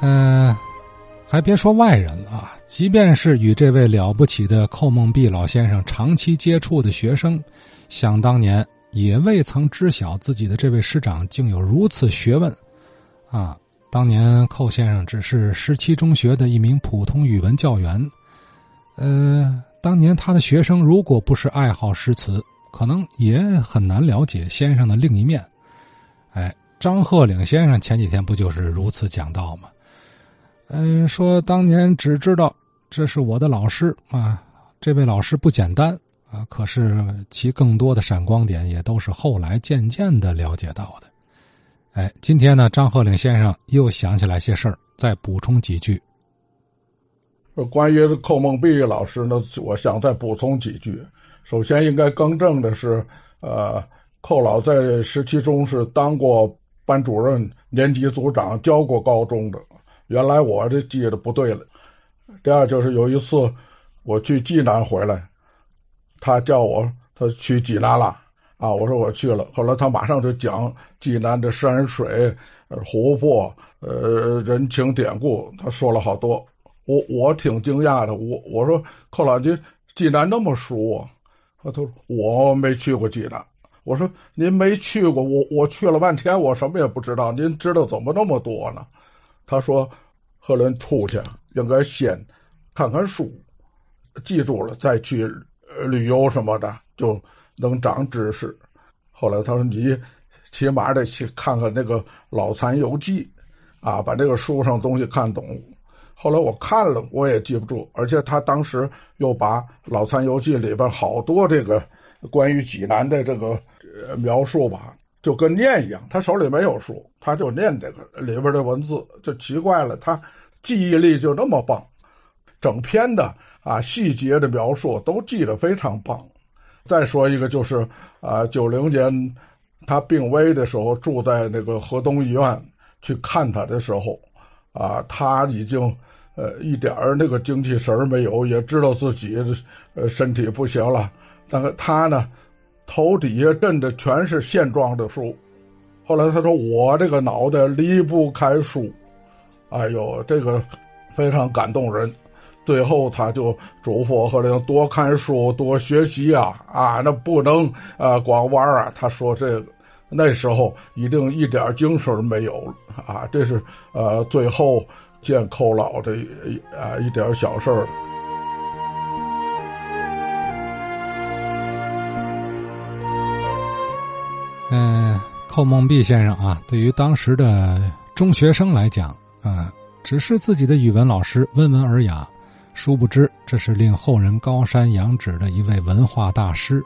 嗯，还别说外人了，即便是与这位了不起的寇梦碧老先生长期接触的学生，想当年也未曾知晓自己的这位师长竟有如此学问，啊，当年寇先生只是十七中学的一名普通语文教员，呃，当年他的学生如果不是爱好诗词，可能也很难了解先生的另一面，哎。张鹤岭先生前几天不就是如此讲道吗？嗯，说当年只知道这是我的老师啊，这位老师不简单啊，可是其更多的闪光点也都是后来渐渐的了解到的。哎，今天呢，张鹤岭先生又想起来些事儿，再补充几句。关于寇梦碧老师呢，我想再补充几句。首先应该更正的是，呃，寇老在十七中是当过。班主任、年级组长教过高中的，原来我这记得不对了。第二就是有一次我去济南回来，他叫我他去济南了啊，我说我去了。后来他马上就讲济南的山水、湖泊、呃人情典故，他说了好多。我我挺惊讶的，我我说寇老金济南那么熟啊？他说我没去过济南。我说您没去过，我我去了半天，我什么也不知道。您知道怎么那么多呢？他说，贺伦出去应该先看看书，记住了再去旅游什么的，就能长知识。后来他说你起码得去看看那个《老残游记》，啊，把这个书上东西看懂。后来我看了，我也记不住，而且他当时又把《老残游记》里边好多这个关于济南的这个。描述吧，就跟念一样。他手里没有书，他就念这个里边的文字，就奇怪了。他记忆力就那么棒，整篇的啊细节的描述都记得非常棒。再说一个，就是啊九零年他病危的时候，住在那个河东医院去看他的时候，啊他已经呃一点那个精气神没有，也知道自己呃身体不行了，但是他呢。头底下镇的全是线状的书，后来他说我这个脑袋离不开书，哎呦，这个非常感动人。最后他就嘱咐我和令多看书，多学习啊啊，那不能啊光玩啊。他说这个那时候一定一点精神没有啊。这是呃最后见寇老的啊一点小事儿。嗯，寇孟碧先生啊，对于当时的中学生来讲，啊，只是自己的语文老师，温文尔雅，殊不知这是令后人高山仰止的一位文化大师。